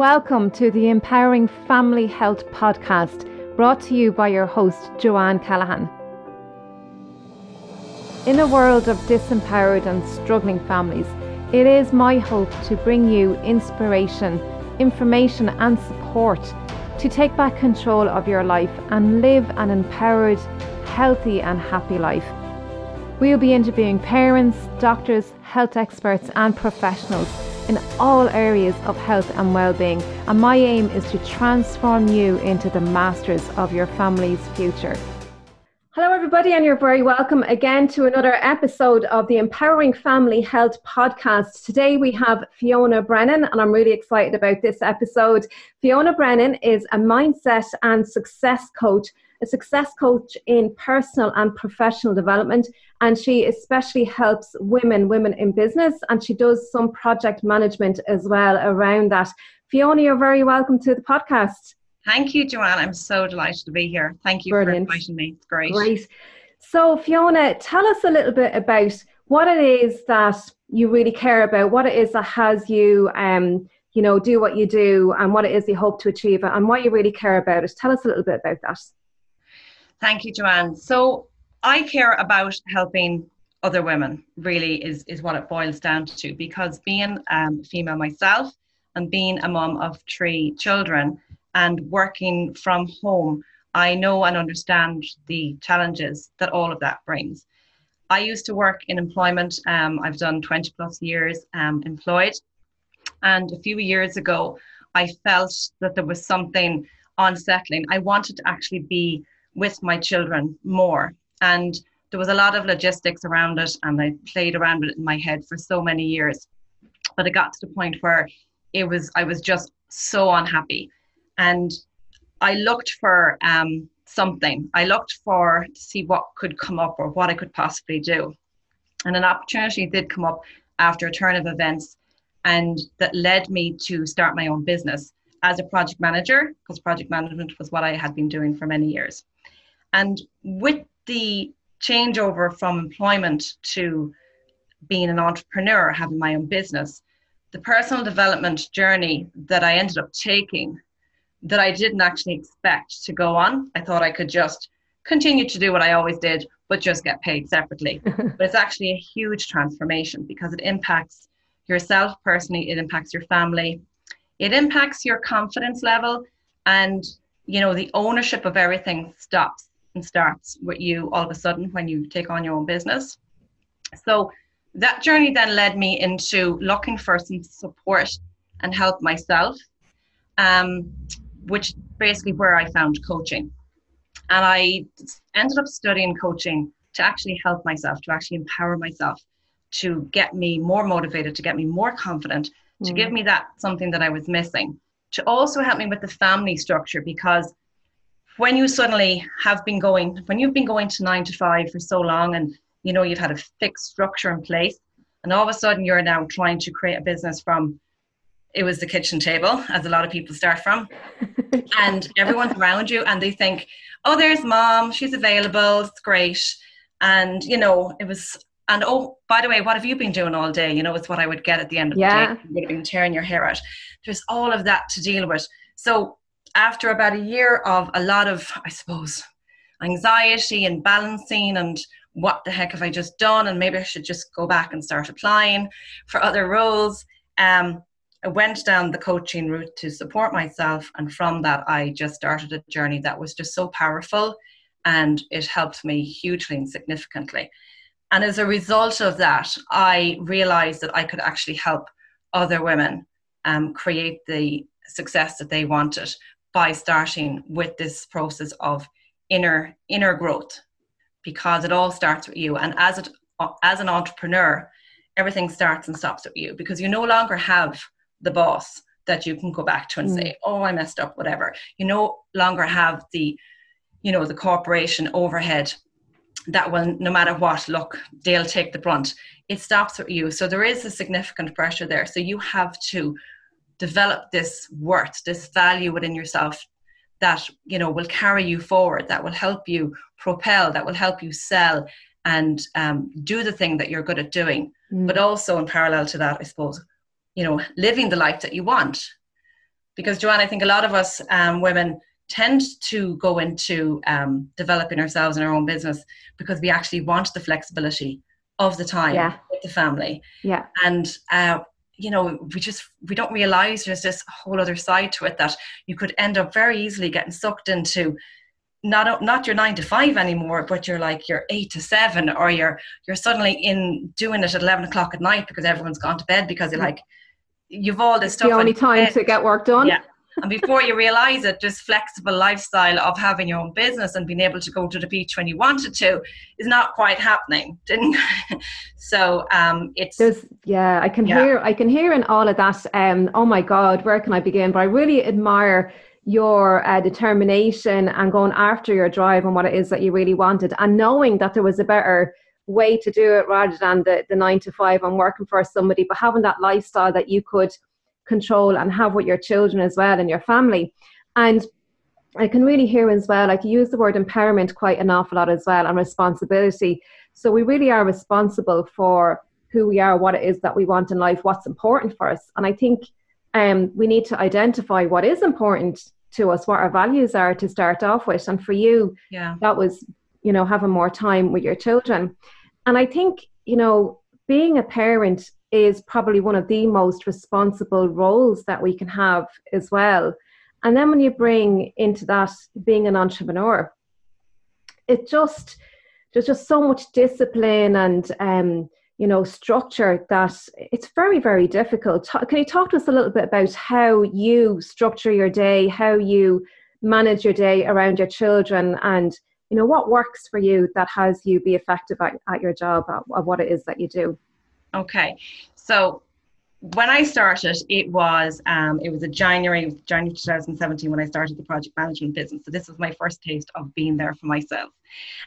Welcome to the Empowering Family Health podcast, brought to you by your host, Johann Callaghan. In a world of disempowered and struggling families, it is my hope to bring you inspiration, information, and support to take back control of your life and live an empowered, healthy, and happy life. We'll be interviewing parents, doctors, health experts, and professionals in all areas of health and well-being and my aim is to transform you into the masters of your family's future. Hello everybody and you're very welcome again to another episode of the Empowering Family Health podcast. Today we have Fiona Brennan and I'm really excited about this episode. Fiona Brennan is a mindset and success coach a success coach in personal and professional development, and she especially helps women, women in business, and she does some project management as well around that. Fiona, you're very welcome to the podcast. Thank you, Johann. I'm so delighted to be here. Thank you Brilliant. for inviting me. It's great. Great. So, Fiona, tell us a little bit about what it is that you really care about, what it is that has you, um, you know, do what you do, and what it is you hope to achieve, and what you really care about it. Tell us a little bit about that. Thank you, Johann. So I care about helping other women, really, is, is what it boils down to. Because being um, female myself and being a mom of three children and working from home, I know and understand the challenges that all of that brings. I used to work in employment. Um, I've done 20 plus years um, employed. And a few years ago, I felt that there was something unsettling. I wanted to actually be with my children more. And there was a lot of logistics around it, and I played around with it in my head for so many years. But it got to the point where it was I was just so unhappy, and I looked for um, something. I looked for to see what could come up or what I could possibly do, and an opportunity did come up after a turn of events, and that led me to start my own business as a project manager because project management was what I had been doing for many years. And with the changeover from employment to being an entrepreneur, having my own business, the personal development journey that I ended up taking that I didn't actually expect to go on. I thought I could just continue to do what I always did, but just get paid separately. but it's actually a huge transformation because it impacts yourself personally, it impacts your family, it impacts your confidence level, and you know the ownership of everything stops starts with you all of a sudden when you take on your own business. So that journey then led me into looking for some support and help myself, um, which basically where I found coaching. And I ended up studying coaching to actually help myself, to actually empower myself, to get me more motivated, to get me more confident, mm. to give me that something that I was missing, to also help me with the family structure because when you suddenly have been going, when you've been going to nine to five for so long and you know you've had a fixed structure in place, and all of a sudden you're now trying to create a business from it was the kitchen table, as a lot of people start from, and everyone's around you and they think, oh, there's mom, she's available, it's great. And you know, it was and oh, by the way, what have you been doing all day? You know, it's what I would get at the end of yeah. the day. You would have been tearing your hair out. There's all of that to deal with. So after about a year of a lot of, I suppose, anxiety and balancing and what the heck have I just done? And maybe I should just go back and start applying for other roles. Um, I went down the coaching route to support myself. And from that, I just started a journey that was just so powerful and it helped me hugely and significantly. And as a result of that, I realized that I could actually help other women um, create the success that they wanted by starting with this process of inner inner growth because it all starts with you. And as it as an entrepreneur everything starts and stops with you because you no longer have the boss that you can go back to and mm. say oh i messed up whatever. You no longer have the you know the corporation overhead that will no matter what look they'll take the brunt. It stops with you. So there is a significant pressure there. So you have to develop this worth, this value within yourself that you know will carry you forward, that will help you propel, that will help you sell and um, do the thing that you're good at doing. Mm. But also in parallel to that, I suppose, you know, living the life that you want. because Johann, I think a lot of us um, women tend to go into um, developing ourselves in our own business because we actually want the flexibility of the time yeah. with the family. Yeah. And uh, you know, we just we don't realize there's this whole other side to it that you could end up very easily getting sucked into not not your nine to five anymore, but you're like you're eight to seven, or you're you're suddenly in doing it at eleven o'clock at night because everyone's gone to bed because you're like you've all this it's stuff. The only time to get work done. Yeah, and before you realize it, this flexible lifestyle of having your own business and being able to go to the beach when you wanted to is not quite happening. Didn't so um, it's There's, yeah, I can yeah. hear I can hear in all of that. Um, oh my God, where can I begin? But I really admire your uh, determination and going after your drive and what it is that you really wanted, and knowing that there was a better way to do it rather than the, the nine to five and working for somebody, but having that lifestyle that you could control and have with your children as well and your family. And I can really hear as well, like you use the word empowerment quite an awful lot as well and responsibility. So we really are responsible for who we are, what it is that we want in life, what's important for us. And I think um, we need to identify what is important to us, what our values are to start off with. And for you, yeah. that was, you know, having more time with your children. And I think, you know, being a parent is probably one of the most responsible roles that we can have as well. And then when you bring into that being an entrepreneur, it just there's just so much discipline and um, you know structure that it's very very difficult. Can you talk to us a little bit about how you structure your day, how you manage your day around your children, and you know what works for you that has you be effective at, at your job, at, at what it is that you do. Okay, so when I started, it was um, it was a January January 2017 when I started the project management business. So this was my first taste of being there for myself,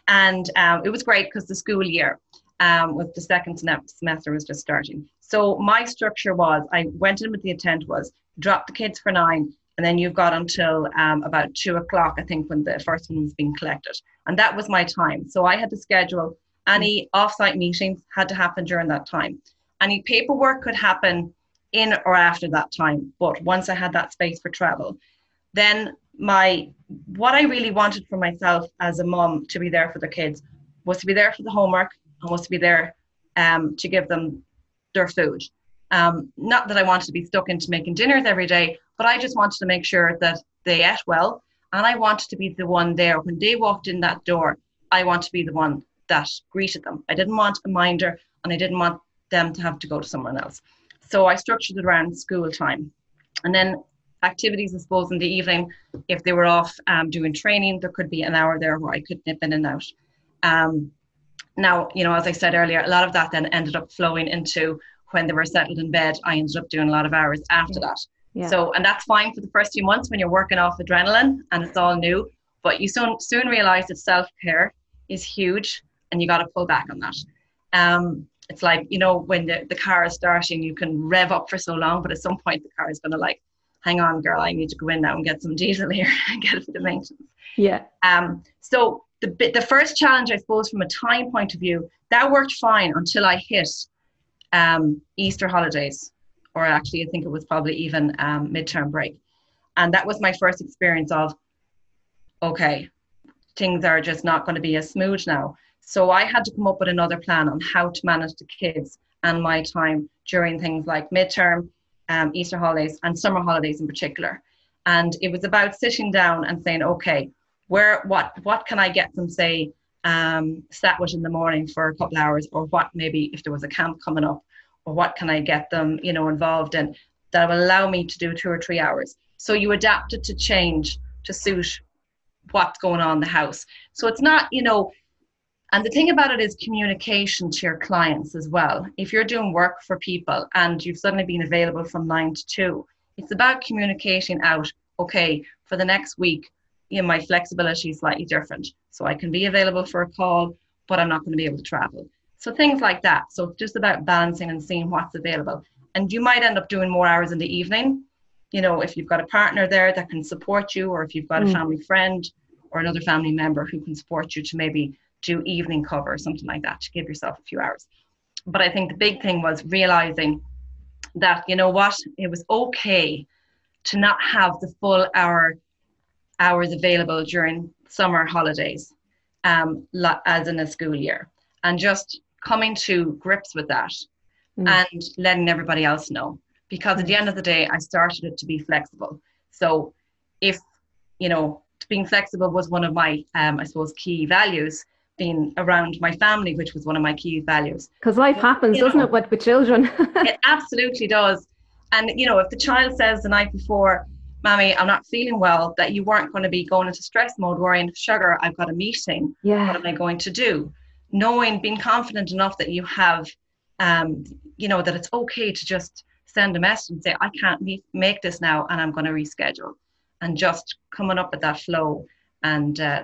and um, it was great because the school year um, was the second semester was just starting. So my structure was I went in with the intent was drop the kids for nine, and then you've got until um, about two o'clock, I think, when the first one was being collected, and that was my time. So I had to schedule any offsite meetings had to happen during that time. Any paperwork could happen in or after that time. But once I had that space for travel, then my what I really wanted for myself as a mom to be there for the kids was to be there for the homework and was to be there um, to give them their food. Um, not that I wanted to be stuck into making dinners every day, but I just wanted to make sure that they ate well. And I wanted to be the one there when they walked in that door. I want to be the one that greeted them. I didn't want a minder and I didn't want them to have to go to someone else. So I structured it around school time. And then activities, I suppose, in the evening, if they were off um, doing training, there could be an hour there where I could nip in and out. Um, now, you know, as I said earlier, a lot of that then ended up flowing into when they were settled in bed. I ended up doing a lot of hours after that. Yeah. So, and that's fine for the first few months when you're working off adrenaline and it's all new. But you soon soon realize that self care is huge and you got to pull back on that. Um, it's like, you know, when the, the car is starting, you can rev up for so long, but at some point the car is going to like, hang on, girl, I need to go in now and get some diesel here and get it for the maintenance. Yeah. Um, so the, the first challenge, I suppose, from a time point of view, that worked fine until I hit um, Easter holidays, or actually, I think it was probably even um, midterm break. And that was my first experience of, okay, things are just not going to be as smooth now. So I had to come up with another plan on how to manage the kids and my time during things like midterm, um, Easter holidays, and summer holidays in particular. And it was about sitting down and saying, okay, where what what can I get them say um, sat with in the morning for a couple hours, or what maybe if there was a camp coming up, or what can I get them you know involved in that will allow me to do two or three hours. So you adapt it to change to suit what's going on in the house. So it's not you know and the thing about it is communication to your clients as well. If you're doing work for people and you've suddenly been available from nine to two, it's about communicating out, okay, for the next week, you know, my flexibility is slightly different. So I can be available for a call, but I'm not going to be able to travel. So things like that. So it's just about balancing and seeing what's available. And you might end up doing more hours in the evening. You know, if you've got a partner there that can support you, or if you've got a mm. family friend or another family member who can support you to maybe do evening cover, or something like that, to give yourself a few hours. But I think the big thing was realizing that, you know what, it was okay to not have the full hour hours available during summer holidays um, as in a school year and just coming to grips with that mm. and letting everybody else know because at the end of the day i started it to be flexible so if you know being flexible was one of my um, i suppose key values being around my family which was one of my key values. Because life happens you doesn't know, it with, with children? it absolutely does. And you know if the child says the night before mommy i'm not feeling well that you weren't going to be going into stress mode worrying sugar i've got a meeting. Yeah. What am i going to do? Knowing being confident enough that you have um you know that it's okay to just send a message and say i can't meet, make this now and i'm going to reschedule. And just coming up with that flow and uh,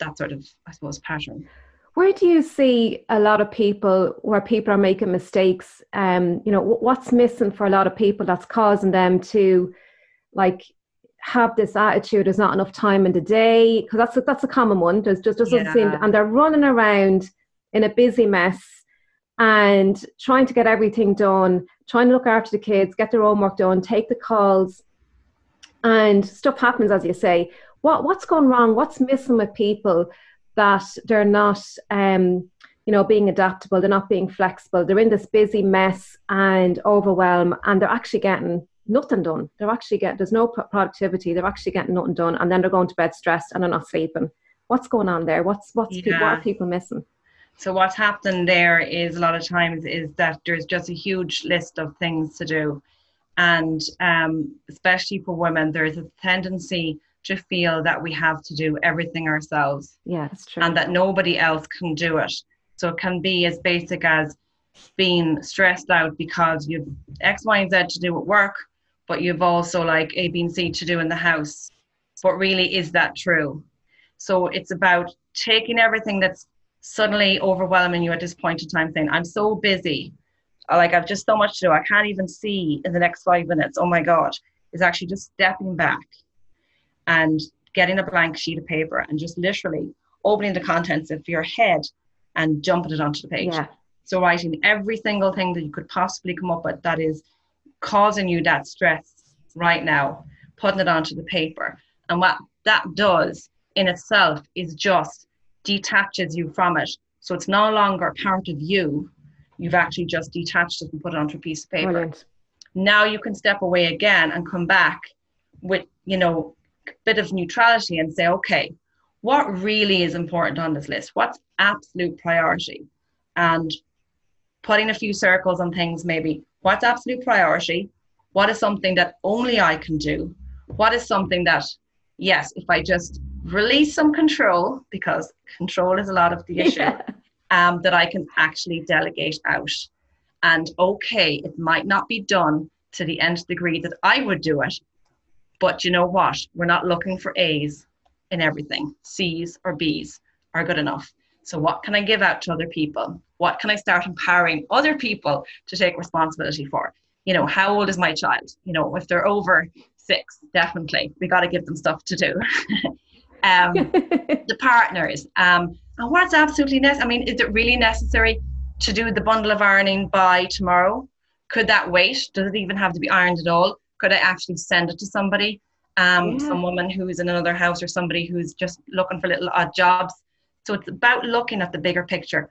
that sort of i suppose pattern. Where do you see a lot of people where people are making mistakes? Um you know what's missing for a lot of people that's causing them to like have this attitude there's not enough time in the day? Because that's a, that's a common one. There's just doesn't yeah. seem and they're running around in a busy mess and trying to get everything done trying to look after the kids get their homework done take the calls and stuff happens as you say what what's gone wrong what's missing with people that they're not um you know being adaptable they're not being flexible they're in this busy mess and overwhelm and they're actually getting nothing done. They're actually getting there's no productivity. They're actually getting nothing done, and then they're going to bed stressed and they're not sleeping. What's going on there? What's what's yeah. people, what are people missing? So what's happening there is a lot of times is that there's just a huge list of things to do, and um, especially for women, there's a tendency to feel that we have to do everything ourselves. Yeah, that's true. And that nobody else can do it. So it can be as basic as being stressed out because you've X, Y, and Z to do at work, but you've also like A, B, and C to do in the house. But really, is that true? So it's about taking everything that's suddenly overwhelming you at this point in time, saying, I'm so busy. Like, I've just so much to do. I can't even see in the next five minutes. Oh my God. Is actually just stepping back and getting a blank sheet of paper and just literally opening the contents of your head and jumping it onto the page. Yeah. So writing every single thing that you could possibly come up with that is causing you that stress right now, putting it onto the paper. And what that does in itself is just detaches you from it. So it's no longer part of you. You've actually just detached it and put it onto a piece of paper. Brilliant. Now you can step away again and come back with, you know, bit of neutrality and say, okay, what really is important on this list? What's absolute priority? And putting a few circles on things maybe what's absolute priority what is something that only i can do what is something that yes if i just release some control because control is a lot of the issue yeah. um, that i can actually delegate out and okay it might not be done to the nth degree that i would do it but you know what we're not looking for a's in everything c's or b's are good enough so, what can I give out to other people? What can I start empowering other people to take responsibility for? You know, how old is my child? You know, if they're over six, definitely we got to give them stuff to do. um, the partners, um, and what's absolutely necessary? I mean, is it really necessary to do the bundle of ironing by tomorrow? Could that wait? Does it even have to be ironed at all? Could I actually send it to somebody? Um, yeah. Some woman who's in another house or somebody who's just looking for little odd jobs so it's about looking at the bigger picture.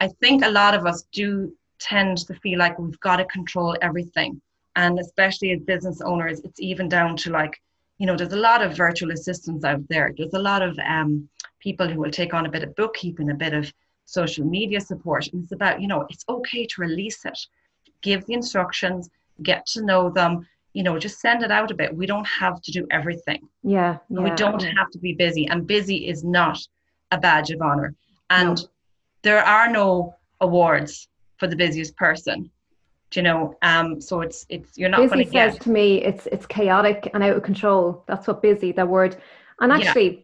I think a lot of us do tend to feel like we've got to control everything. And especially as business owners, it's even down to like, you know, there's a lot of virtual assistants out there. There's a lot of um, people who will take on a bit of bookkeeping, a bit of social media support. And it's about, you know, it's okay to release it, give the instructions, get to know them, you know, just send it out a bit. We don't have to do everything. Yeah. yeah we don't have to be busy. And busy is not a badge of honor. And no. there are no awards for the busiest person. Do you know? Um, so it's it's you're not busy says to me it's it's chaotic and out of control. That's what busy, that word. And actually, yeah.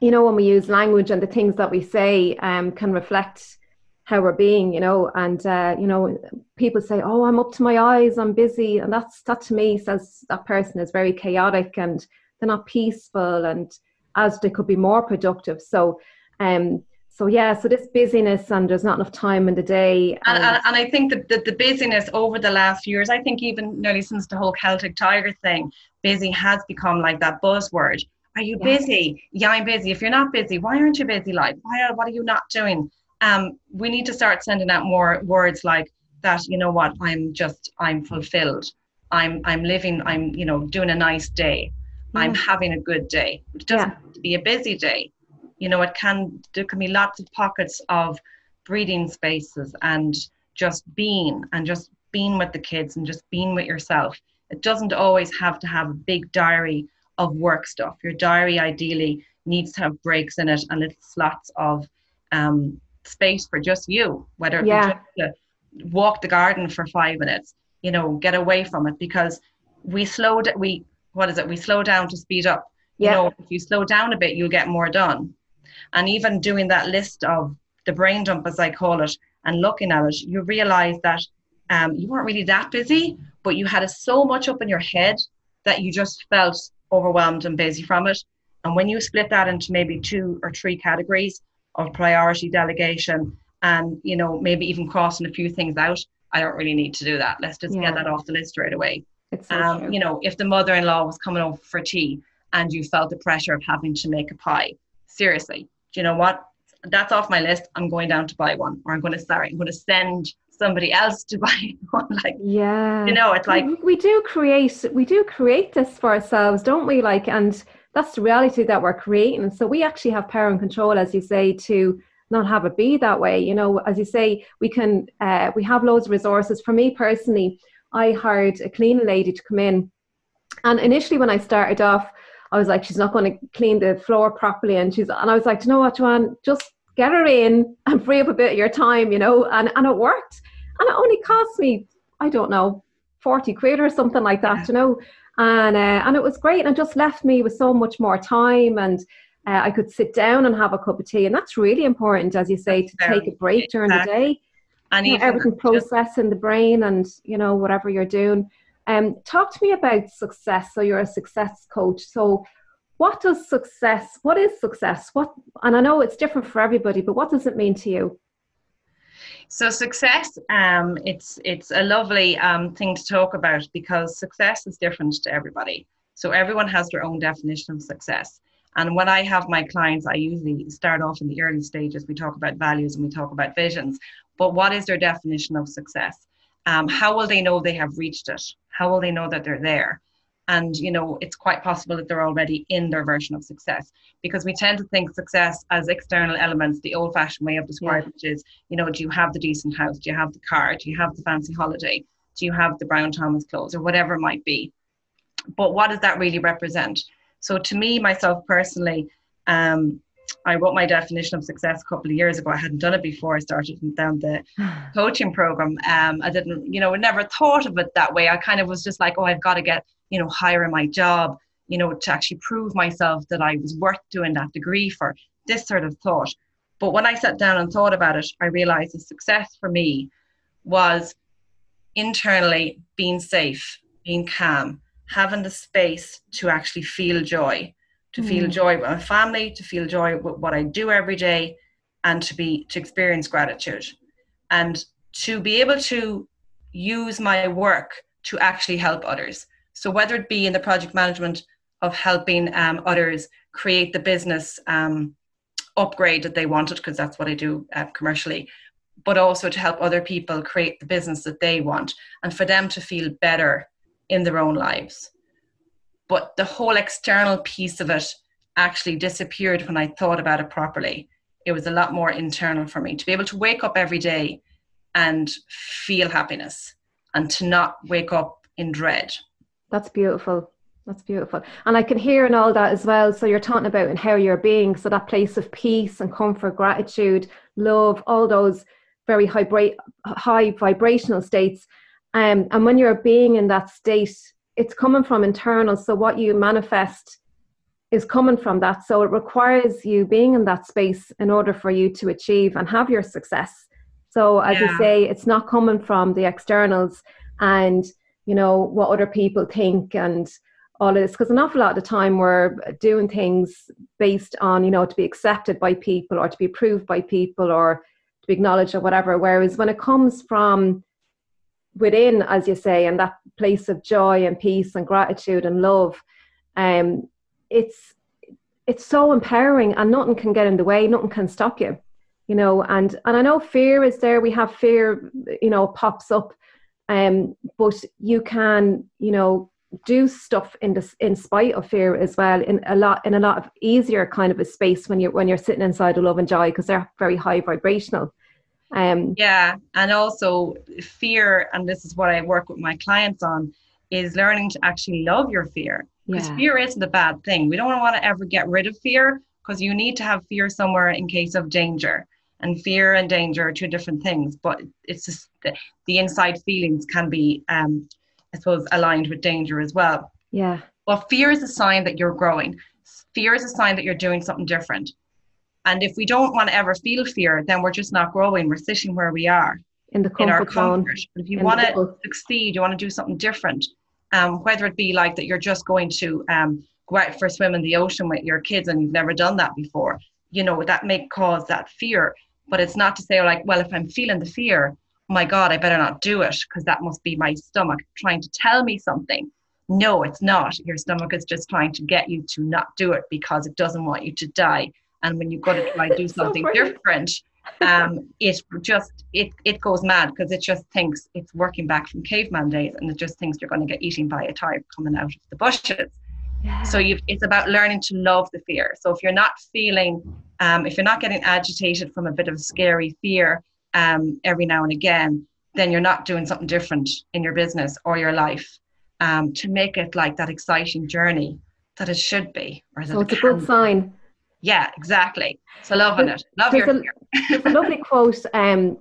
you know, when we use language and the things that we say um, can reflect how we're being, you know, and uh, you know, people say, "Oh, I'm up to my eyes, I'm busy," and that's that to me says that person is very chaotic and they're not peaceful, and as they could be more productive. So um, so yeah, so this busyness and there's not enough time in the day. And, and, and I think that the, the busyness over the last few years, I think even nearly since the whole Celtic Tiger thing, busy has become like that buzzword. Are you yeah. busy? Yeah, I'm busy. If you're not busy, why aren't you busy? Like, why are, what are you not doing? Um, we need to start sending out more words like that. You know what? I'm just, I'm fulfilled. I'm, I'm living. I'm, you know, doing a nice day. Mm. I'm having a good day. It doesn't yeah. have to be a busy day you know it can there can be lots of pockets of breathing spaces and just being and just being with the kids and just being with yourself it doesn't always have to have a big diary of work stuff your diary ideally needs to have breaks in it and little slots of um, space for just you whether yeah. to walk the garden for five minutes you know get away from it because we slow slowed we what is it we slow down to speed up yeah. you know if you slow down a bit you'll get more done and even doing that list of the brain dump, as I call it, and looking at it, you realize that um, you weren't really that busy, but you had so much up in your head that you just felt overwhelmed and busy from it. And when you split that into maybe two or three categories of priority delegation and, you know, maybe even crossing a few things out, I don't really need to do that. Let's just yeah. get that off the list right away. So um, you know, if the mother in law was coming over for tea and you felt the pressure of having to make a pie, seriously, do you know what? That's off my list. I'm going down to buy one, or I'm going to sorry, I'm going to send somebody else to buy one. Like, yeah, you know, it's like we, we do create, we do create this for ourselves, don't we? Like, and that's the reality that we're creating. So we actually have power and control, as you say, to not have it be that way. You know, as you say, we can, uh, we have loads of resources. For me personally, I hired a cleaning lady to come in, and initially when I started off, I was like, she's not going to clean the floor properly. And she's, and I was like, you know what, Johann, just get her in and free up a bit of your time, you know, and, and it worked. And it only cost me, I don't know, 40 quid or something like that, you know. And, uh, and it was great and just left me with so much more time and uh, I could sit down and have a cup of tea. And that's really important, as you say, to take a break during the day. And you know, everything process in the brain and, you know, whatever you're doing. Um, talk to me about success. So you're a success coach. So what does success? What is success? What? And I know it's different for everybody, but what does it mean to you? So success, um, it's it's a lovely um, thing to talk about because success is different to everybody. So everyone has their own definition of success. And when I have my clients, I usually start off in the early stages. We talk about values and we talk about visions. But what is their definition of success? Um, how will they know they have reached it? How will they know that they're there? And you know, it's quite possible that they're already in their version of success because we tend to think success as external elements, the old-fashioned way of describing yeah. it is, you know, do you have the decent house? Do you have the car? Do you have the fancy holiday? Do you have the Brown Thomas clothes or whatever it might be? But what does that really represent? So to me, myself personally, um, I wrote my definition of success a couple of years ago. I hadn't done it before I started down the coaching program. Um, I didn't, you know, never thought of it that way. I kind of was just like, oh, I've got to get, you know, higher in my job, you know, to actually prove myself that I was worth doing that degree for. This sort of thought. But when I sat down and thought about it, I realized the success for me was internally being safe, being calm, having the space to actually feel joy to mm. feel joy with my family, to feel joy with what I do every day, and to be to experience gratitude, and to be able to use my work to actually help others. So whether it be in the project management of helping um, others create the business um, upgrade that they wanted, because that's what I do uh, commercially, but also to help other people create the business that they want, and for them to feel better in their own lives but the whole external piece of it actually disappeared when I thought about it properly. It was a lot more internal for me to be able to wake up every day and feel happiness and to not wake up in dread. That's beautiful. That's beautiful. And I can hear in all that as well. So you're talking about and how you're being. So that place of peace and comfort, gratitude, love, all those very high, high vibrational states. Um, and when you're being in that state, it's coming from internal. So what you manifest is coming from that. So it requires you being in that space in order for you to achieve and have your success. So as yeah. you say, it's not coming from the externals and you know what other people think and all of this. Because an awful lot of the time we're doing things based on you know to be accepted by people or to be approved by people or to be acknowledged or whatever. Whereas when it comes from within as you say and that place of joy and peace and gratitude and love um it's it's so empowering and nothing can get in the way nothing can stop you you know and and i know fear is there. We have fear you know pops up um but you can you know do stuff in this in spite of fear as well in a lot in a lot of easier kind of a space when you're when you're sitting inside a love and joy because they're very high vibrational. Um yeah and also fear and this is what i work with my clients on is learning to actually love your fear. Because yeah. fear isn't a bad thing. We don't want to ever get rid of fear because you need to have fear somewhere in case of danger and fear and danger are two different things but it's just the, the inside feelings can be um I suppose, aligned with danger as well. Yeah. Well, fear is a sign that you're growing. Fear is a sign that you're doing something different. And if we don't want to ever feel fear, then we're just not growing. We're sitting where we are in the comfort in our comfort. Zone. But if you want to succeed, you want to do something different. Um, whether it be like that, you're just going to um, go out for a swim in the ocean with your kids, and you've never done that before. You know that may cause that fear, but it's not to say like, well, if I'm feeling the fear, my God, I better not do it because that must be my stomach trying to tell me something. No, it's not. Your stomach is just trying to get you to not do it because it doesn't want you to die. And when you go to try do something so different, um, it just it it goes mad because it just thinks it's working back from caveman days, and it just thinks you're going to get eaten by a tiger coming out of the bushes. Yeah. So you it's about learning to love the fear. So if you're not feeling, um, if you're not getting agitated from a bit of scary fear, um, every now and again, then you're not doing something different in your business or your life um, to make it like that exciting journey that it should be. Or so it's it a good sign. Yeah, exactly. So loving it. Love there's your a, there's a lovely quote um,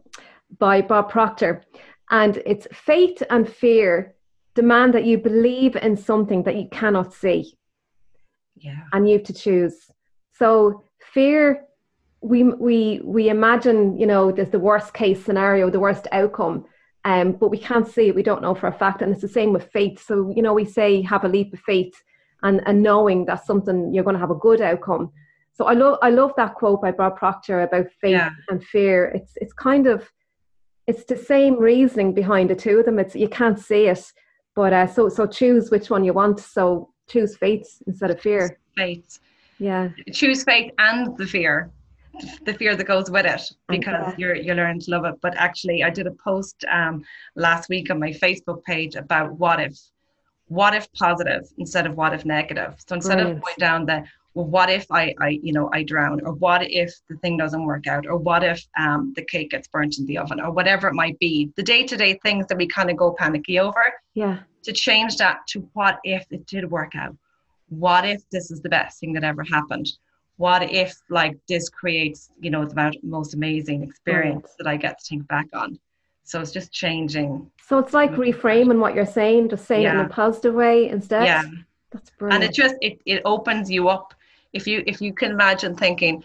by Bob Proctor, and it's faith and fear demand that you believe in something that you cannot see. Yeah. And you have to choose. So fear we we we imagine you know there's the worst case scenario the worst outcome um, but we can't see it we don't know for a fact and it's the same with faith so you know we say have a leap of faith and and knowing that something you're going to have a good outcome. So i love i love that quote by bob proctor about faith yeah. and fear. It's it's kind of it's the same reasoning behind the two of them. It's you can't see it but uh, so so choose which one you want. So choose faith instead of fear. Faith yeah choose faith and the fear the fear that goes with it because you're you learn to love it. But actually, I did a post um, last week on my Facebook page about what if, what if positive instead of what if negative. So instead Brilliant. of going down the well, what if I, I, you know, I drown, or what if the thing doesn't work out, or what if um, the cake gets burnt in the oven, or whatever it might be, the day-to-day things that we kind of go panicky over. Yeah. To change that to what if it did work out? What if this is the best thing that ever happened? what if like this creates you know the most amazing experience mm. that i get to think back on? So it's just changing. So it's like reframing what you're saying just saying yeah. it in a positive way instead? Yeah. That's brilliant and it just it, it opens you up. If you if you can imagine thinking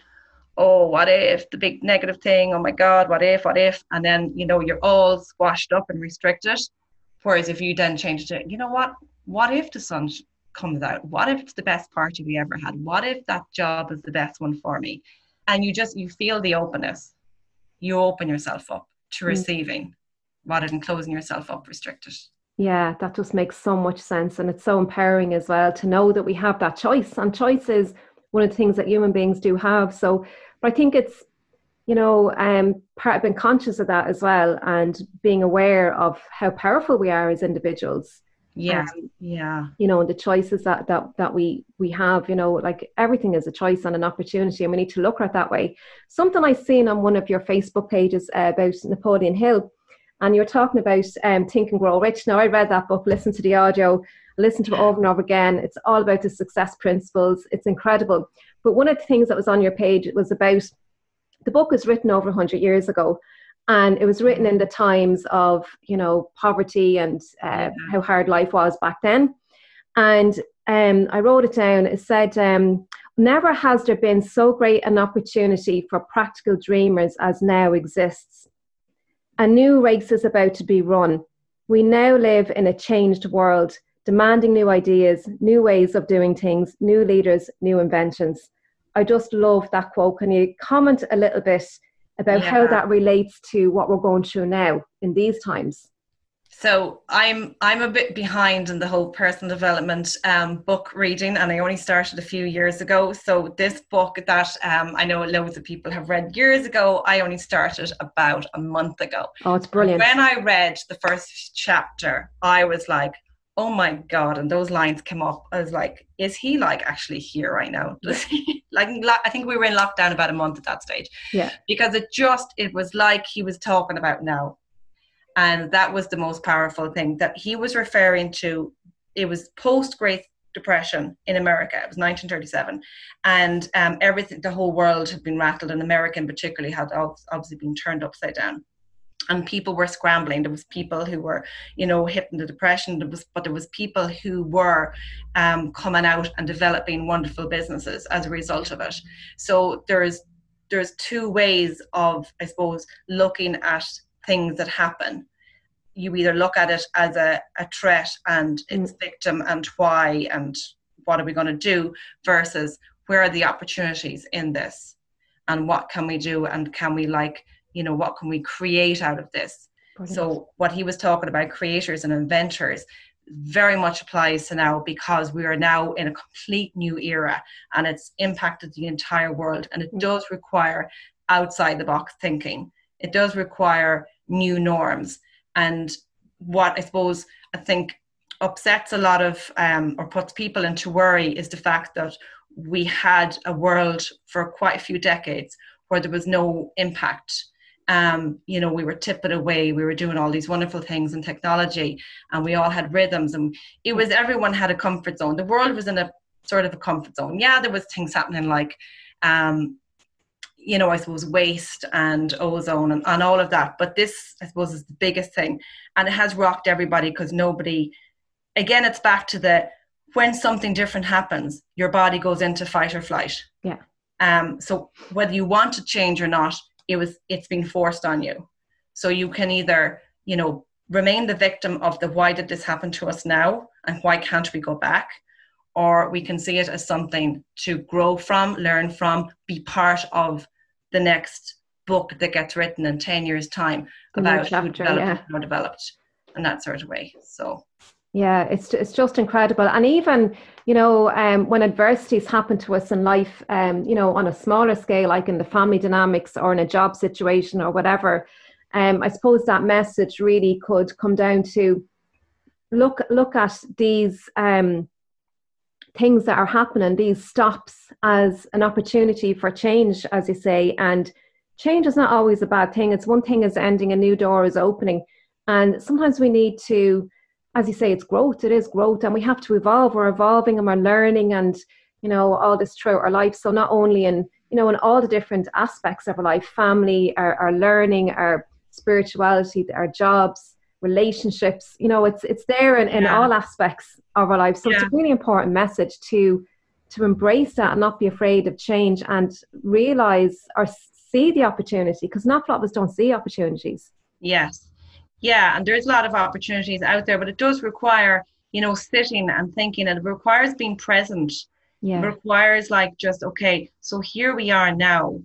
oh what if the big negative thing? Oh my god what if what if? And then you know you're all squashed up and restricted. Whereas if you then change it you know what? What if the sun comes out. What if it's the best party we ever had? What if that job is the best one for me? And you just you feel the openness. You open yourself up to mm. receiving mm. rather than closing yourself up restricted. Yeah that just makes so much sense and it's so empowering as well to know that we have that choice and choice is one of the things that human beings do have. So but i think it's you know um part of being conscious of that as well and being aware of how powerful we are as individuals yeah um, yeah. you know and the choices that that that we we have you know like everything is a choice and an opportunity and we need to look at it that way. Something i seen on one of your facebook pages uh, about napoleon hill and you're talking about um, think and grow rich. Now i read that book listen to the audio listen to it over and over again. It's all about the success principles. It's incredible. But one of the things that was on your page was about the book was written over 100 years ago and it was written in the times of you know poverty and uh, how hard life was back then. And um, i wrote it down. It said um, never has there been so great an opportunity for practical dreamers as now exists. A new race is about to be run. We now live in a changed world demanding new ideas, new ways of doing things, new leaders, new inventions. I just love that quote. Can you comment a little bit about yeah. how that relates to what we're going through now in these times? So I'm I'm a bit behind in the whole personal development um, book reading, and I only started a few years ago. So this book that um, I know loads of people have read years ago, I only started about a month ago. Oh, it's brilliant! When I read the first chapter, I was like, "Oh my god!" And those lines came up. I was like, "Is he like actually here right now?" like I think we were in lockdown about a month at that stage. Yeah. Because it just it was like he was talking about now and that was the most powerful thing that he was referring to it was post great depression in america it was 1937 and um, everything the whole world had been rattled and america in particularly had obviously been turned upside down and people were scrambling. There was people who were you know hit in the depression. There was but there was people who were um, coming out and developing wonderful businesses as a result of it. So there's there's two ways of i suppose looking at things that happen. You either look at it as a, a threat and mm. its victim and why and what are we going to do versus where are the opportunities in this and what can we do and can we like you know what can we create out of this Brilliant. so what he was talking about creators and inventors very much applies to now because we are now in a complete new era and it's impacted the entire world and it mm. does require outside the box thinking it does require new norms. And what I suppose I think upsets a lot of um, or puts people into worry is the fact that we had a world for quite a few decades where there was no impact. Um, you know, we were tipping away, we were doing all these wonderful things in technology, and we all had rhythms, and it was everyone had a comfort zone. The world was in a sort of a comfort zone. Yeah, there was things happening like um, you know, I suppose waste and ozone and, and all of that. But this, I suppose, is the biggest thing. And it has rocked everybody because nobody, again, it's back to the when something different happens, your body goes into fight or flight. Yeah. Um, so whether you want to change or not, it was it's been forced on you. So you can either, you know, remain the victim of the why did this happen to us now and why can't we go back? Or we can see it as something to grow from, learn from, be part of the next book that gets written in 10 years time about chapter, who developed, yeah. developed and that sort of way so yeah it's it's just incredible and even you know um, when adversities happen to us in life um, you know on a smaller scale like in the family dynamics or in a job situation or whatever um, i suppose that message really could come down to look look at these um, things that are happening, these stops, as an opportunity for change, as you say. And change is not always a bad thing. It's one thing is ending, a new door is opening. And sometimes we need to, as you say, it's growth, it is growth, and we have to evolve. We're evolving and we're learning and you know, all this throughout our life. So not only in, you know, in all the different aspects of our life, family, our, our learning, our spirituality, our jobs, relationships, you know, it's it's there in, in yeah. all aspects of our lives. So yeah. it's a really important message to to embrace that and not be afraid of change and realize or see the opportunity because not a lot of us don't see opportunities. Yes. Yeah, and there's a lot of opportunities out there, but it does require, you know, sitting and thinking and it requires being present. Yeah. It requires like just, okay, so here we are now.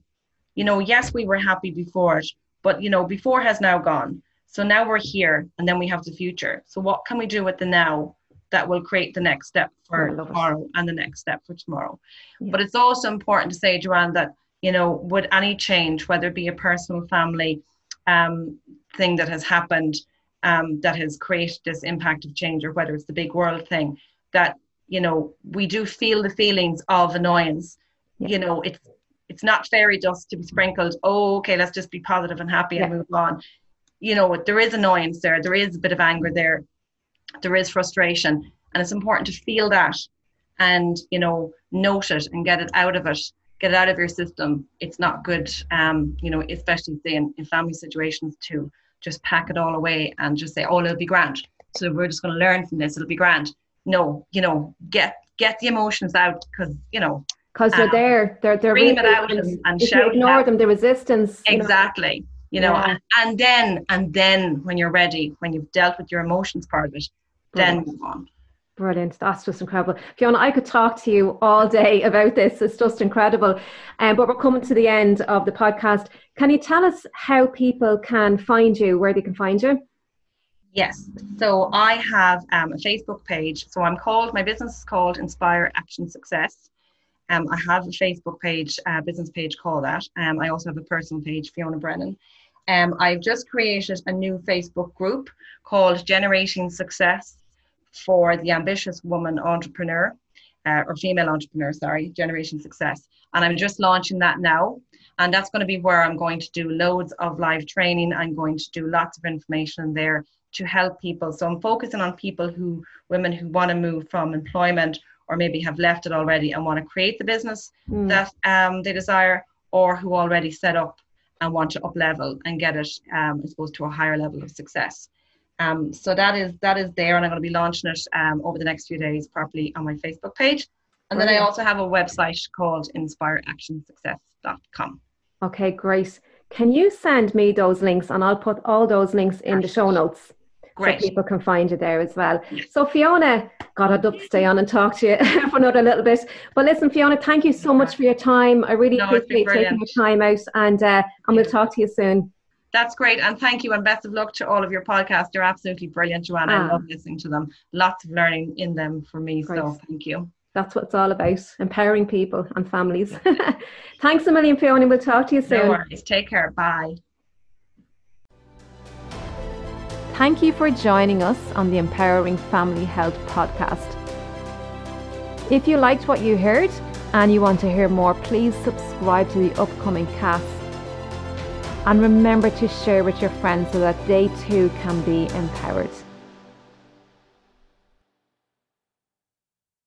You know, yes, we were happy before it, but you know, before has now gone. So now we're here and then we have the future. So what can we do with the now that will create the next step for tomorrow it. and the next step for tomorrow. Yeah. But it's also important to say, Johann, that you know, with any change, whether it be a personal family um, thing that has happened um, that has created this impact of change, or whether it's the big world thing, that you know we do feel the feelings of annoyance. Yeah. You know, it's it's not fairy dust to be sprinkled. Oh, okay, let's just be positive and happy yeah. and move on. You know, there is annoyance there. There is a bit of anger there there is frustration and it's important to feel that and you know note it and get it out of it get it out of your system it's not good um you know especially say in, in family situations to just pack it all away and just say oh it'll be grand. So we're just going to learn from this it'll be grand. No you know get get the emotions out because you know because they're um, there they're they're really, it out and, and if you ignore them the resistance exactly you know, yeah. and, and then and then when you're ready when you've dealt with your emotions part of it then move on Brilliant. That's just incredible. Fiona, I could talk to you all day about this. It's just incredible. Um, but we're coming to the end of the podcast. Can you tell us how people can find you, where they can find you? Yes. So I have um, a Facebook page. So I'm called, my business is called Inspire Action Success. Um, I have a Facebook page, uh, business page called that. Um, I also have a personal page, Fiona Brennan. Um, I've just created a new Facebook group called Generating Success for the ambitious woman entrepreneur uh, or female entrepreneur, sorry, Generation Success. And I'm just launching that now. And that's going to be where I'm going to do loads of live training. I'm going to do lots of information there to help people. So I'm focusing on people who, women who want to move from employment or maybe have left it already and want to create the business mm. that um, they desire, or who already set up and want to up level and get it, um, I suppose, to a higher level of success. Um, so that is that is there, and I'm going to be launching it um, over the next few days properly on my Facebook page. And Brilliant. then I also have a website called inspireactionsuccess.com. Okay, great. Can you send me those links, and I'll put all those links in the show notes. Great. So people can find you there as well. So Fiona, God, I'd love to stay on and talk to you for another little bit. But listen, Fiona, thank you so much for your time. I really no, appreciate taking your time out, and uh, and we'll talk to you soon. That's great. And thank you. And best of luck to all of your podcasts. You're absolutely brilliant, Johann. Ah. I love listening to them. Lots of learning in them for me. Great. So thank you. That's what it's all about empowering people and families. Thanks a million, Fiona. We'll talk to you soon. No worries. Take care. Bye. Thank you for joining us on the Empowering Family Health podcast. If you liked what you heard and you want to hear more, please subscribe to the upcoming cast. And remember to share with your friends so that they too can be empowered.